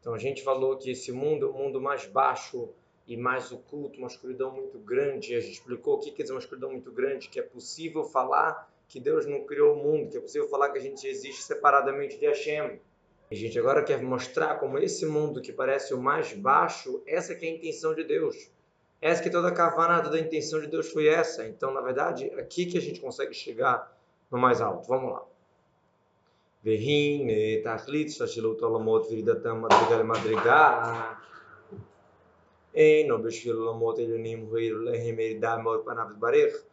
Então a gente falou que esse mundo é o mundo mais baixo e mais oculto, uma escuridão muito grande. A gente explicou o que quer dizer uma escuridão muito grande, que é possível falar que Deus não criou o mundo, que é possível falar que a gente existe separadamente de Hashem. A gente agora quer mostrar como esse mundo que parece o mais baixo, essa que é a intenção de Deus. Essa que toda a cavana, toda a intenção de Deus foi essa. Então, na verdade, aqui que a gente consegue chegar no mais alto. Vamos lá והנה תכלית השתלשלות העולמות וירידתם מדרגה למדרגה אינו בשביל עולמות עליונים הועיל להם ירידה מאוד פניו יתברך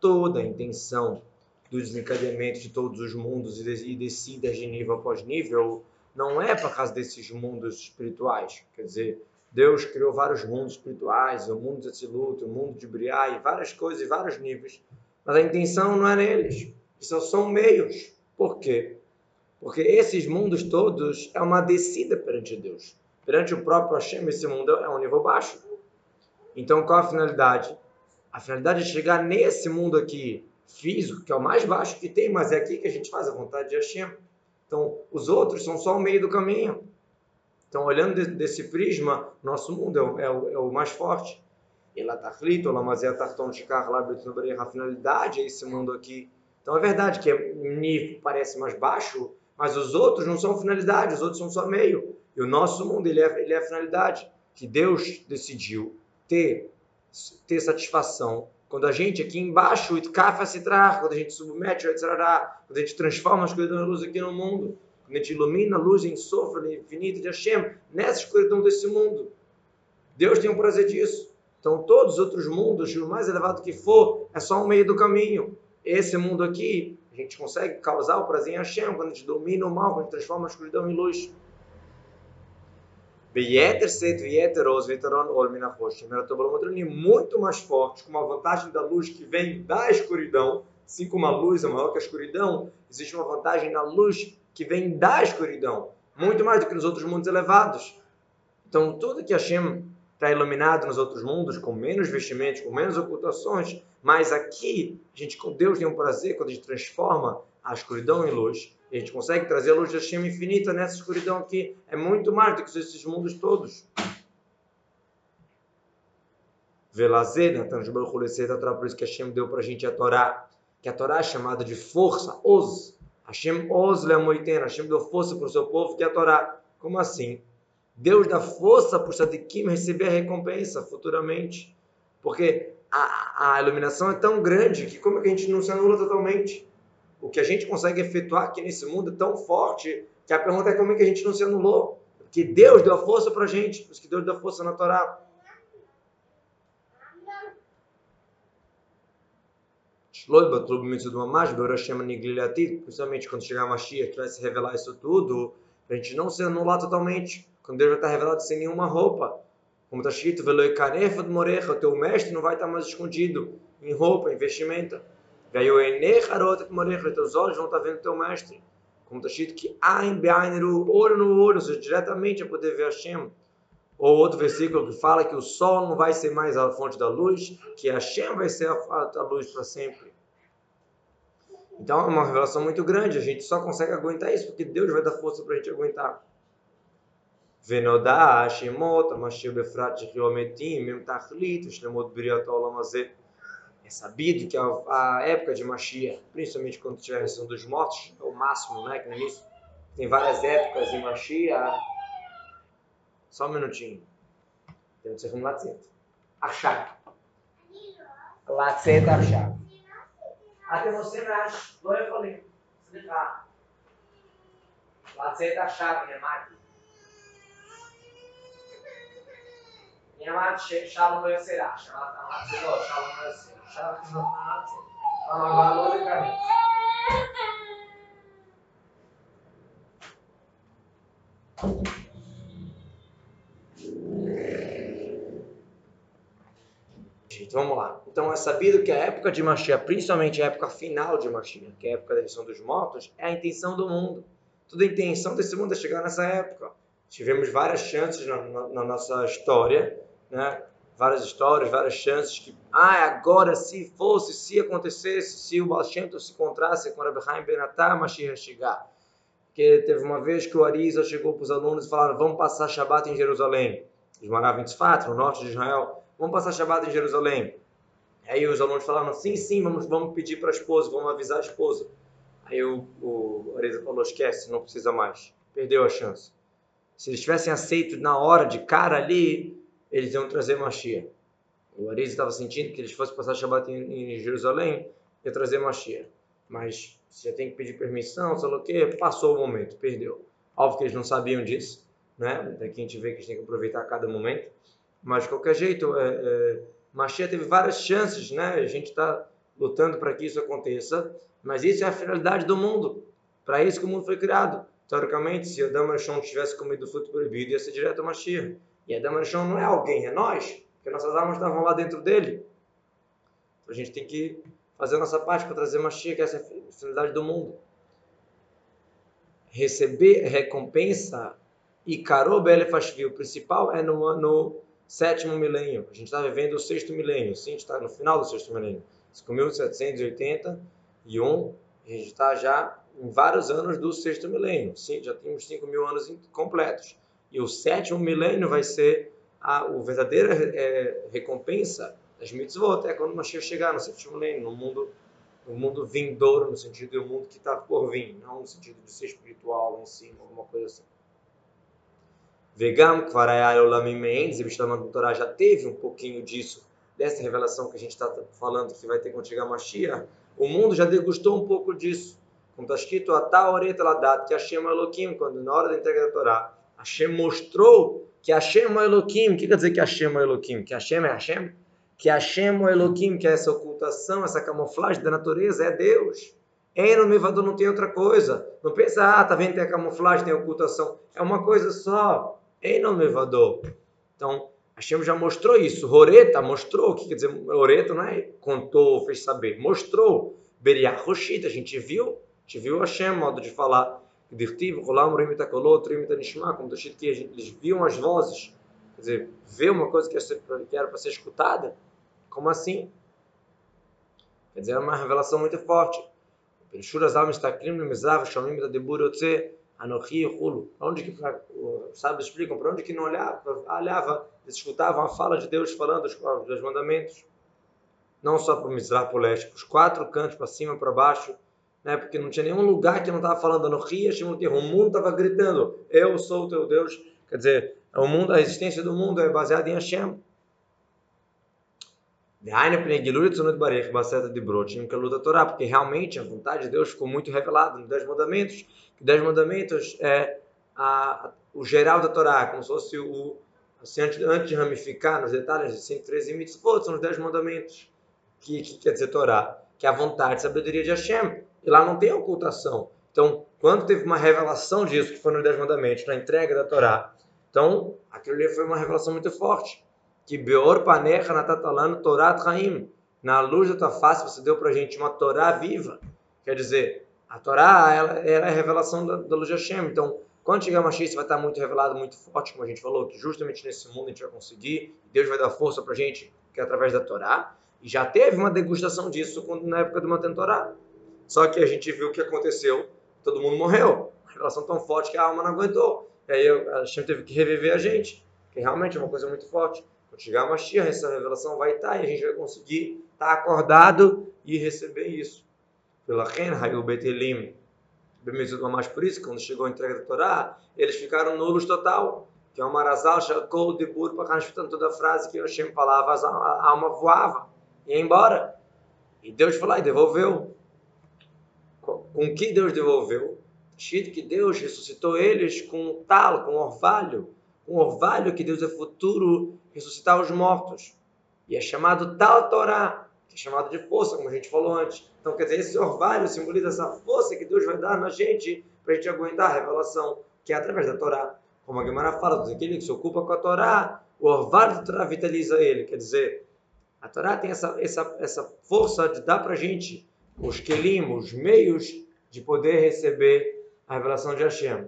toda a intenção do desencadeamento de todos os mundos e descidas de nível após nível não é por causa desses mundos espirituais. Quer dizer, Deus criou vários mundos espirituais, o mundo de Atzilut, o mundo de Briai, várias coisas e vários níveis. Mas a intenção não é neles. Isso são meios. Por quê? Porque esses mundos todos é uma descida perante Deus. Perante o próprio Hashem, esse mundo é um nível baixo. Então, qual a finalidade? A finalidade é chegar nesse mundo aqui, físico, que é o mais baixo que tem, mas é aqui que a gente faz a vontade de Hashem. Então, os outros são só o meio do caminho. Então, olhando desse prisma, nosso mundo é o, é o, é o mais forte. Tá a finalidade é esse mundo aqui. Então, é verdade que o nível parece mais baixo, mas os outros não são finalidade, os outros são só meio. E o nosso mundo, ele é, ele é a finalidade. Que Deus decidiu ter, ter satisfação quando a gente aqui embaixo, itkafa se traz, quando a gente submete, etc., quando a gente transforma a escuridão na luz aqui no mundo, quando a gente ilumina a luz em sofra infinita de Hashem, nessa escuridão desse mundo. Deus tem um prazer disso. Então, todos os outros mundos, o mais elevado que for, é só um meio do caminho. Esse mundo aqui, a gente consegue causar o prazer em Hashem, quando a gente domina o mal, quando a gente transforma a escuridão em luz. Beyeter Set Beyeter Os Vitaron Ol Minachoshim. Muito mais forte, com uma vantagem da luz que vem da escuridão. Assim como a luz é maior que a escuridão, existe uma vantagem na luz que vem da escuridão. Muito mais do que nos outros mundos elevados. Então, tudo que Hashem está iluminado nos outros mundos, com menos vestimentos, com menos ocultações, mas aqui, a gente, com Deus tem um prazer quando a gente transforma a escuridão em luz a gente consegue trazer a luz de Hashem infinita nessa escuridão aqui. É muito mais do que esses mundos todos. Velazer, né? por isso que Hashem deu para a gente a Torá, que a Torá é chamada de força, Oz. Hashem Oz Leamoiten, Hashem deu força para o seu povo, que é a Torá. Como assim? Deus dá força para o Sadikim receber a recompensa futuramente. Porque a, a iluminação é tão grande que como é que a gente não se anula totalmente? o que a gente consegue efetuar aqui nesse mundo é tão forte que a pergunta é como é que a gente não se anulou? Porque Deus deu a força para a gente, por isso que Deus deu a força na Torá. Principalmente quando chegar a Mashiach, que vai se revelar isso tudo, para a gente não se anular totalmente, quando Deus vai estar revelado sem nenhuma roupa. Como está escrito, o teu mestre não vai estar mais escondido em roupa, em vestimenta. Teus olhos vão estar vendo teu mestre. Como está escrito que olho no olho, ou seja, diretamente a poder ver Hashem. Ou outro versículo que fala que o sol não vai ser mais a fonte da luz, que Hashem vai ser a, a luz para sempre. Então é uma revelação muito grande, a gente só consegue aguentar isso porque Deus vai dar força para a gente aguentar. Venodá, Shemot, Mashiach Befrat, Riometim, Mem Tachlit, Shlemot Biriat Olam Azeh. É sabido que a, época de Mashiach, principalmente quando tiver a ressurreição dos mortos, é o máximo, né? Que no início tem várias épocas de Mashiach. Só um minutinho. Temos que ser Latzet. Achar. Latzet achar. Até você nasce. Não eu falei. Explicar. Latzet achar, minha máquina. Minha Shalom não será. Shalom não será. Então vamos lá. Então é sabido que a época de Mashiach, principalmente a época final de Mashiach, que é a época da ressurreição dos mortos, é a intenção do mundo. Toda a intenção desse mundo é chegar nessa época. Tivemos várias chances na, na, na nossa história, né? várias histórias, várias chances que, ah, agora se fosse, se acontecesse, se o Baal se encontrasse com Rabbi Haim Benatá, Mashiach chegar. que teve uma vez que o Arisa chegou para os alunos e falaram, vamos passar Shabat em Jerusalém. Eles moravam em Tzfat, no norte de Israel. Vamos passar Shabat em Jerusalém. Aí os alunos falaram, sim, sim, vamos, vamos pedir para a esposa, vamos avisar a esposa. Aí o, o Arisa falou, esquece, não precisa mais. Perdeu a chance. Se eles tivessem aceito na hora, de cara ali, eles iam trazer Mashiach. O Arisa estava sentindo que eles fossem passar Shabat em, em Jerusalém, ia trazer Mashiach. Mas você tem que pedir permissão, sei lá o quê, passou o momento, perdeu. Óbvio que eles não sabiam disso, né? Daqui a gente vê que a gente tem que aproveitar cada momento. Mas, de qualquer jeito, é, é, Mashiach teve várias chances, né? A gente está lutando para que isso aconteça, mas isso é a finalidade do mundo. Para isso que o mundo foi criado. Teoricamente, se Adam Arishon tivesse comido fruto proibido, ia ser direto a Mashiach. E Adam Arishon não é alguém, é nós, porque nossas almas estavam lá dentro dele. Então, a gente tem que fazer a nossa parte para trazer Mashiach, essa é finalidade do mundo. Receber recompensa e Karob Elefashvi, o principal é no, no sétimo milênio. A gente está vivendo o sexto milênio, sim, a gente está no final do sexto milênio. 5.781, a gente está já em vários anos do sexto milênio. Sim, já temos 5 mil anos completos. E o sétimo milênio vai ser a, a verdadeira é, recompensa das mitzvot é quando o Mashiach chegar no sétimo milênio, no mundo, no mundo vindouro, no sentido do mundo que está por vir, não no sentido de ser espiritual em si, alguma coisa assim. Vegam, Kvarayai Olamim Mendes, e Torá já teve um pouquinho disso, dessa revelação que a gente está falando que vai ter quando chegar Mashiach. O mundo já degustou um pouco disso. Como está escrito, Atá Oreta Ladat, que Hashem Elohim, quando na hora da entrega da Torá, Hashem mostrou que Hashem é Elohim. O que quer dizer que Hashem é Elohim? Que Hashem é Hashem? Que Hashem é Elohim, que é essa ocultação, essa camuflagem da natureza, é Deus. Eno Mevador não tem outra coisa. Não pensa, ah, tá vendo, tem a camuflagem, tem a ocultação. É uma coisa só. Einon Mevador. Então, Hashem já mostrou isso. Roreta mostrou. O que quer dizer? Roreta não é contou, fez saber. Mostrou. Beriah Roshita, a gente viu. A gente viu Hashem, modo de falar. Dirtiv, Rolam, Rimita Kolot, Rimita Nishma, como está escrito que eles viam as vozes. Quer dizer, ver uma coisa que era para ser escutada. Como assim? Quer dizer, é uma revelação muito forte. Onde que os explicam para onde que não olhava, olhava, eles escutavam a fala de Deus falando dos mandamentos. Não só para o Mizrah, para o leste, para os quatro cantos, para cima, para baixo, né? porque não tinha nenhum lugar que não estava falando Anohi, o mundo estava gritando, eu sou o teu Deus. Quer dizer, o mundo, a existência do mundo é baseada em Hashem. porque realmente a vontade de Deus ficou muito revelada nos Dez Mandamentos. Que Dez Mandamentos é a, o geral da Torá, como se fosse o. Assim, antes, antes de ramificar nos detalhes de 113 mitzvot, são os Dez Mandamentos, que, que quer dizer Torá, que é a vontade e sabedoria de Hashem. E lá não tem ocultação. Então, quando teve uma revelação disso, que foi nos Dez Mandamentos, na entrega da Torá, então aquilo ali foi uma revelação muito forte que Beor Panecha Natatalano Torat Raim. Na luz da tua face você deu para gente uma Torá viva. Quer dizer, a Torá ela, ela é a revelação da, da luz de Hashem. Então, quando chegar Mashiach, vai estar muito revelado, muito forte, como a gente falou, que justamente nesse mundo a gente vai conseguir. Deus vai dar força para a gente, que é através da Torá. E já teve uma degustação disso quando, na época do Matan Torá. Só que a gente viu o que aconteceu, todo mundo morreu. Uma revelação tão forte que a alma não aguentou. E aí a Hashem teve que reviver a gente, que realmente é uma coisa muito forte. Quando chegar a Mashiach, essa revelação vai estar e a gente vai conseguir estar acordado e receber isso. Pela Ren, Hayu Betelim, mais por isso, quando chegou a entrega da Torá, eles ficaram nulos total. Que é o Marazal, Shakol, Debur, escutando toda a frase que Hashem falava, a alma voava, ia embora. E Deus falou e devolveu. Com que Deus devolveu? Escrito que Deus ressuscitou eles com tal, com orvalho. Um orvalho que Deus é futuro ressuscitar os mortos. E é chamado tal Torá, que é chamado de força, como a gente falou antes. Então, quer dizer, esse orvalho simboliza essa força que Deus vai dar na gente para a gente aguentar a revelação, que é através da Torá. Como a Guimara fala, aquele que se ocupa com a Torá, o orvalho da Torá vitaliza ele. Quer dizer, a Torá tem essa, essa, essa força de dar para a gente os kelim, os meios de poder receber a revelação de Hashem.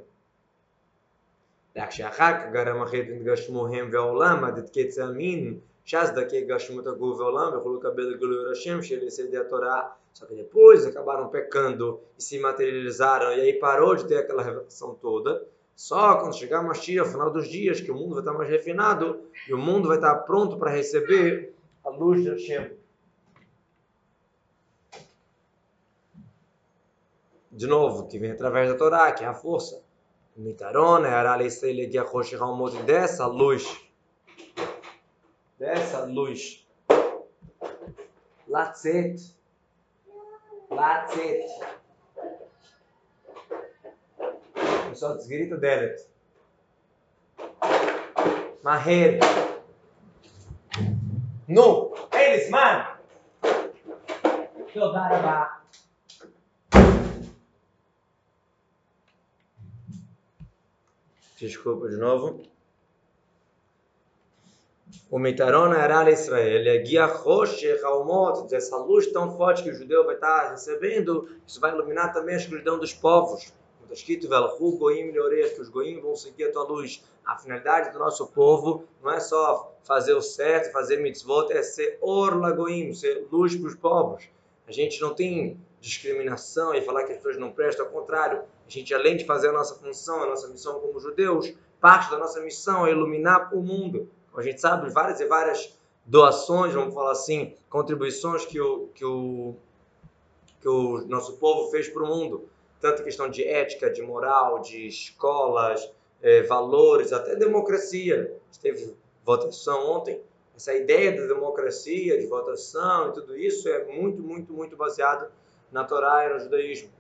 Só que depois acabaram pecando e se materializaram, e aí parou de ter aquela revelação toda. Só quando chegar Mashiach, final dos dias, que o mundo vai estar mais refinado e o mundo vai estar pronto para receber a luz de Hashem. de novo, que vem através da Torá, que é a força. Mitarona, dessa luz. Dessa luz. Latzet. Latzet. Pessoal desgrita Delet. Maher. Nu. Elisman. Todarabá. Desculpa de novo. O Mitarona era Israel, é guia Roshech Almot, essa luz tão forte que o judeu vai estar recebendo, isso vai iluminar também a escuridão dos povos. Está escrito, Velhu Goim que os Goim vão seguir a tua luz. A finalidade do nosso povo não é só fazer o certo, fazer mitzvot, é ser Orla Goim, ser luz para os povos. A gente não tem discriminação e falar que as pessoas não prestam, ao contrário. A gente, além de fazer a nossa função, a nossa missão como judeus, parte da nossa missão é iluminar o mundo a gente sabe várias e várias doações, vamos falar assim, contribuições que o, que o, que o nosso povo fez para o mundo. Tanto questão de ética, de moral, de escolas, é, valores, até democracia. Teve votação ontem. Essa ideia da democracia, de votação e tudo isso é muito, muito, muito baseado na Torá e no judaísmo.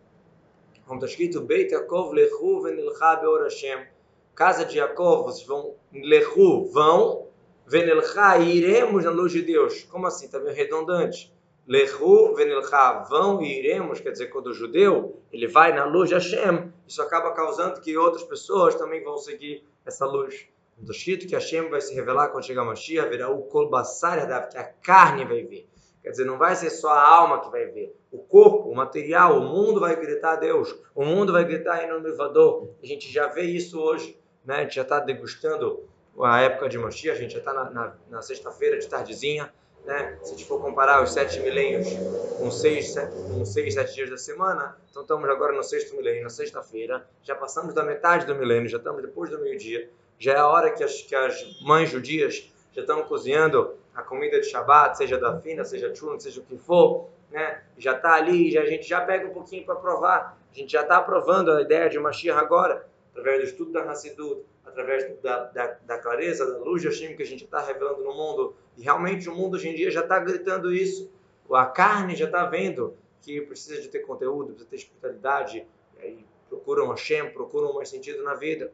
Como está escrito, Beit Yaakov lechu venilcha beor Hashem. Casa de Yaakov, vocês vão, lechu, vão Venelcha, iremos na luz de Deus. Como assim? Está bem redundante. Lehu, venelcha, vão e iremos, quer dizer, quando o judeu ele vai na luz de Hashem, isso acaba causando que outras pessoas também vão seguir essa luz. Do escrito que Hashem vai se revelar quando chegar Mashiach, verá o kolbassar que a carne vai ver. Quer dizer, não vai ser só a alma que vai ver. O corpo, o material, o mundo vai gritar a Deus. O mundo vai gritar em nome do A gente já vê isso hoje. Né? A gente já está degustando a época de Moshiach, a gente já está na, na, na sexta-feira de tardezinha, né? Se a gente for comparar os sete milênios com seis, sete, com seis, sete dias da semana, então estamos agora no sexto milênio, na sexta-feira, já passamos da metade do milênio, já estamos depois do meio-dia, já é a hora que as, que as mães judias já estão cozinhando a comida de Shabbat, seja da fina, seja churro, seja o que for, né? Já está ali, já, a gente já pega um pouquinho para provar, a gente já está provando a ideia de Mashiach agora, através do estudo da Hassidut, através da, da, da, clareza, da luz de Hashem que a gente está revelando no mundo. E realmente o mundo hoje em dia já está gritando isso. A carne já está vendo que precisa de ter conteúdo, precisa ter espiritualidade. E aí procuram Hashem, procuram mais sentido na vida.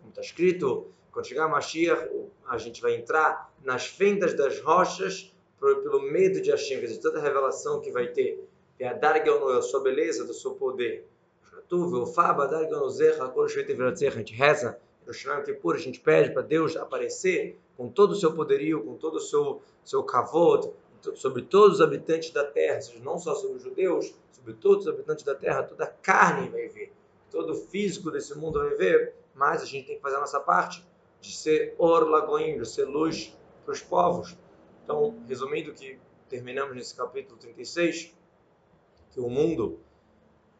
Como está escrito, quando chegar Mashiach, a gente vai entrar nas fendas das rochas pelo medo de Hashem, toda a revelação que vai ter. É a Dargel a sua beleza, do seu poder. A gente reza a gente pede para Deus aparecer com todo o seu poderio, com todo o seu, seu kavod, sobre todos os habitantes da terra, não só sobre os judeus, sobre todos os habitantes da terra, toda a carne vai ver, todo o físico desse mundo vai ver, mas a gente tem que fazer a nossa parte de ser or lagoim, de ser luz para os povos. Então, resumindo que terminamos nesse capítulo 36, que o mundo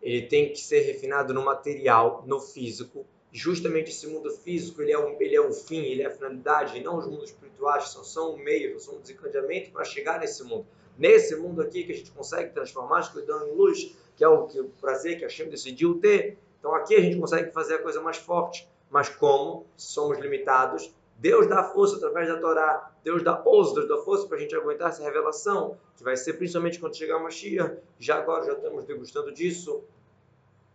ele tem que ser refinado no material, no físico, justamente esse mundo físico ele é, um, ele é o fim, ele é a finalidade, e não os mundos espirituais, só são o meio, são um desencadeamento para chegar nesse mundo. Nesse mundo aqui que a gente consegue transformar a escuridão em luz, que é o, que, o prazer que a Hashem decidiu ter. Então aqui a gente consegue fazer a coisa mais forte. Mas como somos limitados, Deus dá força através da Torá, Deus dá ouso, Deus dá força para a gente aguentar essa revelação, que vai ser principalmente quando chegar a Mashiach. Já agora já estamos degustando disso,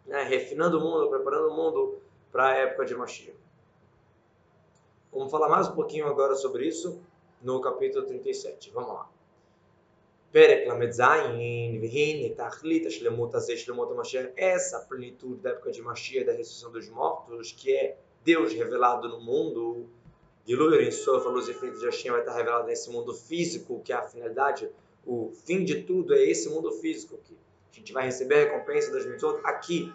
né? refinando o mundo, preparando o mundo para a época de Mashiach. Vamos falar mais um pouquinho agora sobre isso no capítulo 37. Vamos lá. Essa plenitude da época de Mashiach, da ressurreição dos mortos, que é Deus revelado no mundo, Gilur em sua luz infinita de Hashem vai estar revelado nesse mundo físico, que é a finalidade, o fim de tudo é esse mundo físico que a gente vai receber a recompensa das mitzvot aqui,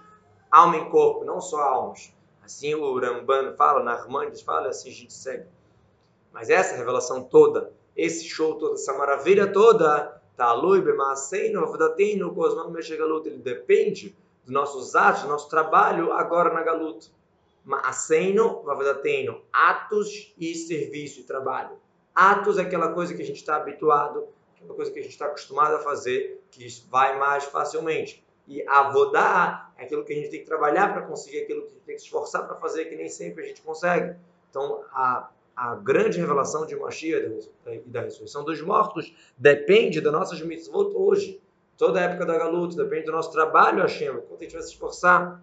alma em corpo, não só almas. Assim o Ramban fala, Narmanides fala, assim a gente segue. Mas essa revelação toda, esse show todo, essa maravilha toda, Talui meshegalut. Ele depende dos nossos atos, do nosso trabalho agora na galuta. Maaseinu vavdateinu. Atos e serviço e trabalho. Atos é aquela coisa que a gente está habituado, aquela coisa que a gente está acostumado a fazer, que vai mais facilmente. E avodar é aquilo que a gente tem que trabalhar para conseguir, aquilo que a gente tem que se esforçar para fazer, que nem sempre a gente consegue. Então, a, a grande revelação de Mashiach e da ressurreição dos mortos depende das nossas mitzvot hoje. Toda a época da Galuta depende do nosso trabalho, Hashem, quanto a gente vai se esforçar.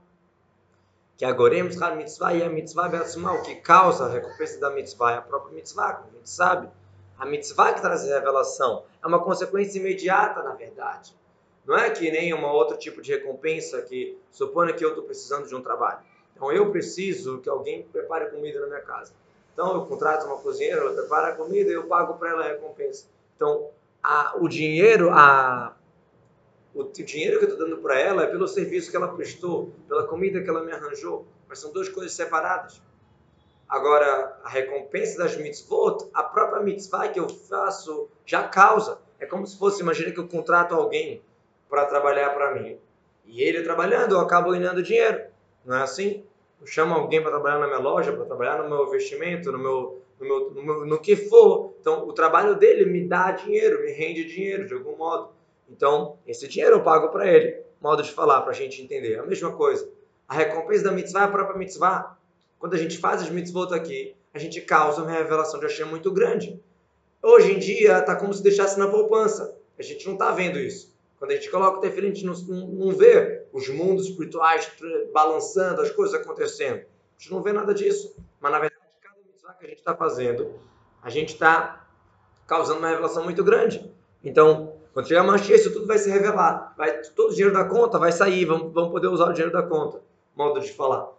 Que agora a mitzvah e a mitzvah o que causa a recompensa da mitzvah é a própria mitzvah, como a gente sabe. A mitzvah que traz a revelação é uma consequência imediata, na verdade. Não é que nem um outro tipo de recompensa que suponha que eu estou precisando de um trabalho. Então eu preciso que alguém prepare comida na minha casa. Então eu contrato uma cozinheira, ela prepara a comida e eu pago para ela a recompensa. Então a, o dinheiro, a, o, dinheiro que eu estou dando para ela é pelo serviço que ela prestou, pela comida que ela me arranjou. Mas são duas coisas separadas. Agora, a recompensa das mitzvot, a própria mitzvah que eu faço já causa. É como se fosse, imagina que eu contrato alguém para trabalhar para mim. E ele trabalhando, eu acabo ganhando dinheiro. Não é assim? Eu chamo alguém para trabalhar na minha loja, para trabalhar no meu investimento, no meu, no meu, no meu, no que for. Então, o trabalho dele me dá dinheiro, me rende dinheiro de algum modo. Então, esse dinheiro eu pago para ele. Modo de falar para a gente entender. A mesma coisa. A recompensa da mitzvah é a própria mitzvah. Quando a gente faz as mitzvot aqui, a gente causa uma revelação de Hashem muito grande. Hoje em dia, está como se deixasse na poupança. A gente não está vendo isso. Quando a gente coloca o tefilim, a gente não, não vê os mundos espirituais balançando, as coisas acontecendo. A gente não vê nada disso. Mas, na verdade, cada mitzvah que a gente está fazendo, a gente está causando uma revelação muito grande. Então, quando chegar a Mashiach, isso tudo vai se revelar. Vai, todo o dinheiro da conta vai sair, vamos, vamos poder usar o dinheiro da conta. Modo de falar.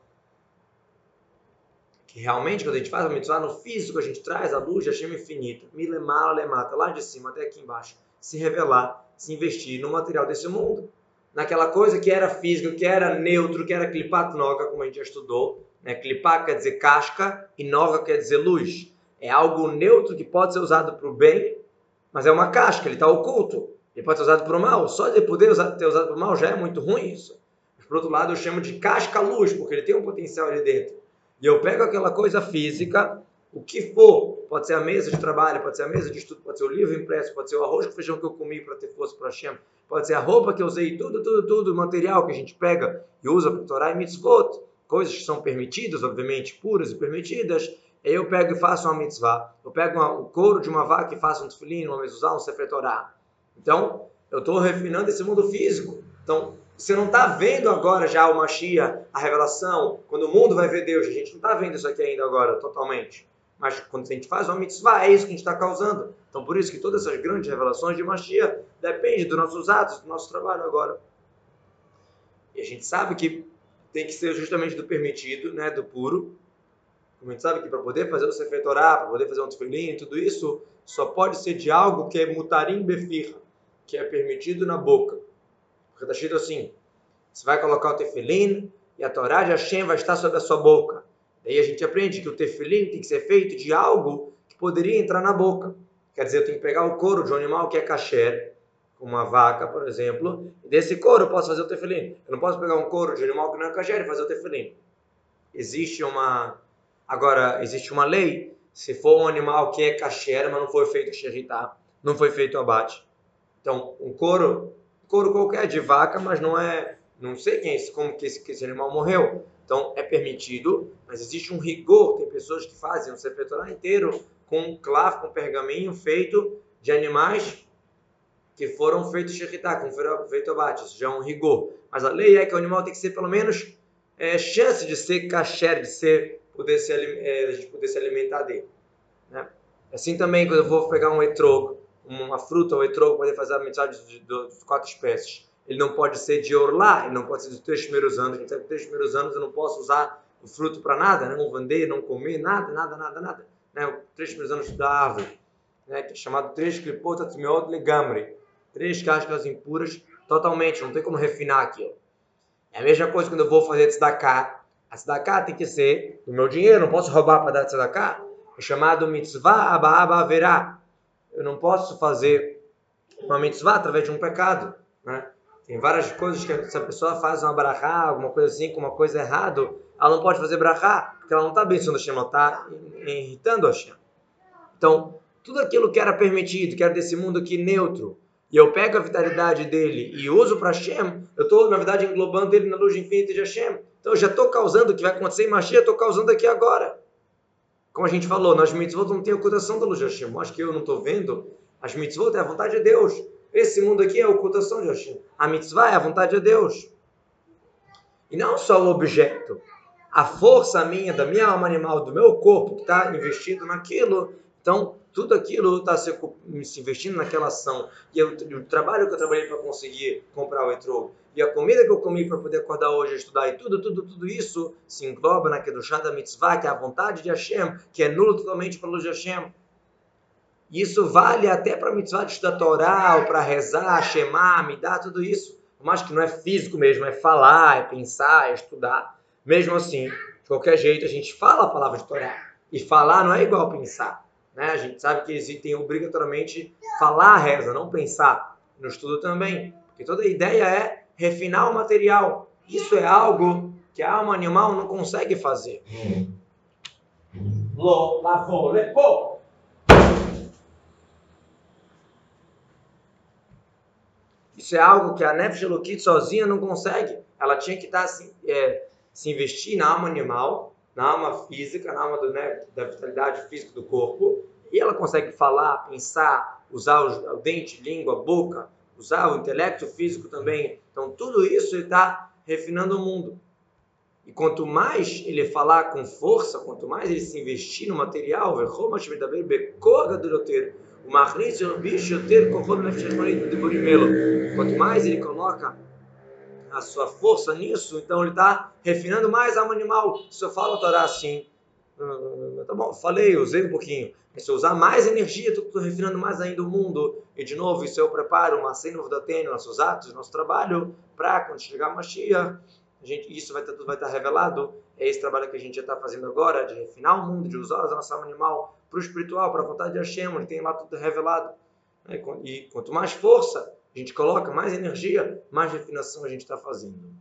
Que realmente, quando a gente faz a mitzvah no físico, a gente traz a luz de Hashem infinita. Milemala, lemata, lá de cima até aqui embaixo. Se revelar se investir no material desse mundo. Naquela coisa que era físico, que era neutro, que era clipat noga, como a gente já estudou. Né? Clipat quer dizer casca e noga quer dizer luz. É algo neutro que pode ser usado para o bem, mas é uma casca, ele está oculto. Ele pode ser usado para o mal. Só de poder usar, ter usado para o mal já é muito ruim isso. Mas, por outro lado, eu chamo de casca-luz, porque ele tem um potencial ali dentro. E eu pego aquela coisa física o que for, pode ser a mesa de trabalho, pode ser a mesa de estudo, pode ser o livro impresso, pode ser o arroz com feijão que eu comi para ter força para Hashem, pode ser a roupa que eu usei, tudo, tudo, tudo, material que a gente pega e usa para Torá e mitzvot, coisas que são permitidas, obviamente, puras e permitidas, eu pego e faço uma mitzvah, eu pego uma, o couro de uma vaca e faço um tefilim, uma mezuzá, um sefer Torá. Então, eu estou refinando esse mundo físico. Então, você não está vendo agora já o Mashiach, a revelação, quando o mundo vai ver Deus. A gente não está vendo isso aqui ainda agora, totalmente. Mas quando a gente faz uma mitzvah, é isso que a gente está causando. Então, por isso que todas essas grandes revelações de Mashiach dependem dos nossos atos, do nosso trabalho agora. E a gente sabe que tem que ser justamente do permitido, né, do puro. Como a gente sabe que para poder fazer o Sefer Torah, para poder fazer um tefilim, tudo isso, só pode ser de algo que é mutarim befir, que é permitido na boca. Porque está escrito assim, você vai colocar o tefilim e a Torá de Hashem vai estar sobre a sua boca. Daí a gente aprende que o tefilim tem que ser feito de algo que poderia entrar na boca. Quer dizer, eu tenho que pegar o couro de um animal que é kasher, uma vaca, por exemplo, e desse couro eu posso fazer o tefilim. Eu não posso pegar um couro de um animal que não é kasher e fazer o tefilim. Existe uma... Agora, existe uma lei, se for um animal que é kasher, mas não foi feito xeritá, não foi feito abate. Então, um couro, couro qualquer de vaca, mas não é... Não sei quem, como que esse, que esse animal morreu então é permitido, mas existe um rigor. Tem pessoas que fazem um sepultura inteiro com clavo, com pergaminho feito de animais que foram feitos shechitá, que foram feitos abate. Isso já é um rigor. Mas a lei é que o animal tem que ser pelo menos é, chance de ser kasher, de ser poder se, é, a gente poder se alimentar dele. Né? Assim também, quando eu vou pegar um etrogo, uma fruta ou etrogo, poder fazer a metade de, quatro espécies ele não pode ser de orlá, ele não pode ser dos três primeiros anos. A gente três primeiros anos eu não posso usar o fruto para nada, né? não vender, não comer, nada, nada, nada, nada. Né? Três primeiros anos da árvore, né? que é chamado três legamri, três cascas impuras totalmente, não tem como refinar aquilo. É a mesma coisa quando eu vou fazer tzedakah. A tzedakah tem que ser do meu dinheiro, não posso roubar para dar tzedakah. É chamado mitzvah abba verá. Eu não posso fazer uma mitzvah através de um pecado, né? Tem várias coisas que se a pessoa faz uma brachá, alguma coisa assim, com uma coisa errada, ela não pode fazer brachá, porque ela não está abençoando Hashem, ela está irritando Hashem. Então, tudo aquilo que era permitido, que era desse mundo aqui neutro, e eu pego a vitalidade dele e uso para Hashem, eu estou, na verdade, englobando ele na luz infinita de Hashem. Então, eu já estou causando o que vai acontecer em Mashiach, estou causando aqui agora. Como a gente falou, nas mitzvot não tem ocultação da luz de Hashem. Acho que eu não estou vendo. As mitzvot é a vontade de Deus. Esse mundo aqui é a ocultação de Hashem. A mitzvah é a vontade de Deus. E não só o objeto. A força minha, da minha alma animal, do meu corpo, que está investido naquilo. Então, tudo aquilo está se, se, investindo naquela ação. E eu, o trabalho que eu trabalhei para conseguir comprar o etrog, e a comida que eu comi para poder acordar hoje, estudar, e tudo, tudo, tudo isso se engloba naquele chá da mitzvah, que é a vontade de Hashem, que é nulo totalmente para luz de Hashem. Isso vale até para a mitzvah de estudar Torá, para rezar, Shema, me dá tudo isso. Mas que não é físico mesmo, é falar, é pensar, é estudar. Mesmo assim, de qualquer jeito, a gente fala a palavra de Torá. E falar não é igual pensar. Né? A gente sabe que existem obrigatoriamente falar a reza, não pensar. No estudo também. Porque toda a ideia é refinar o material. Isso é algo que a alma animal não consegue fazer. Lo, lavou. Isso é algo que a Nefesh Elokit sozinha não consegue. Ela tinha que estar assim, é, se investir na alma animal, na alma física, na alma do, né, da vitalidade física do corpo, e ela consegue falar, pensar, usar o, o dente, língua, boca, usar o intelecto físico também. Então, tudo isso ele está refinando o mundo. E quanto mais ele falar com força, quanto mais ele se investir no material, quanto mais ele coloca a sua força nisso, então ele está refinando mais a alma animal. Se eu falo a Torá assim, ah, tá bom, falei, usei um pouquinho. Se eu usar mais energia, estou refinando mais ainda o mundo. E de novo, isso eu preparo uma cena da Tênis, nossos atos, nosso trabalho, para quando chegar a Mashiach, a gente, isso vai estar, tudo vai estar revelado. É esse trabalho que a gente já está fazendo agora, de refinar o mundo, de usar a nossa alma animal para o espiritual, para a vontade de Hashem, onde tem lá tudo revelado. E quanto mais força a gente coloca, mais energia, mais refinação a gente está fazendo.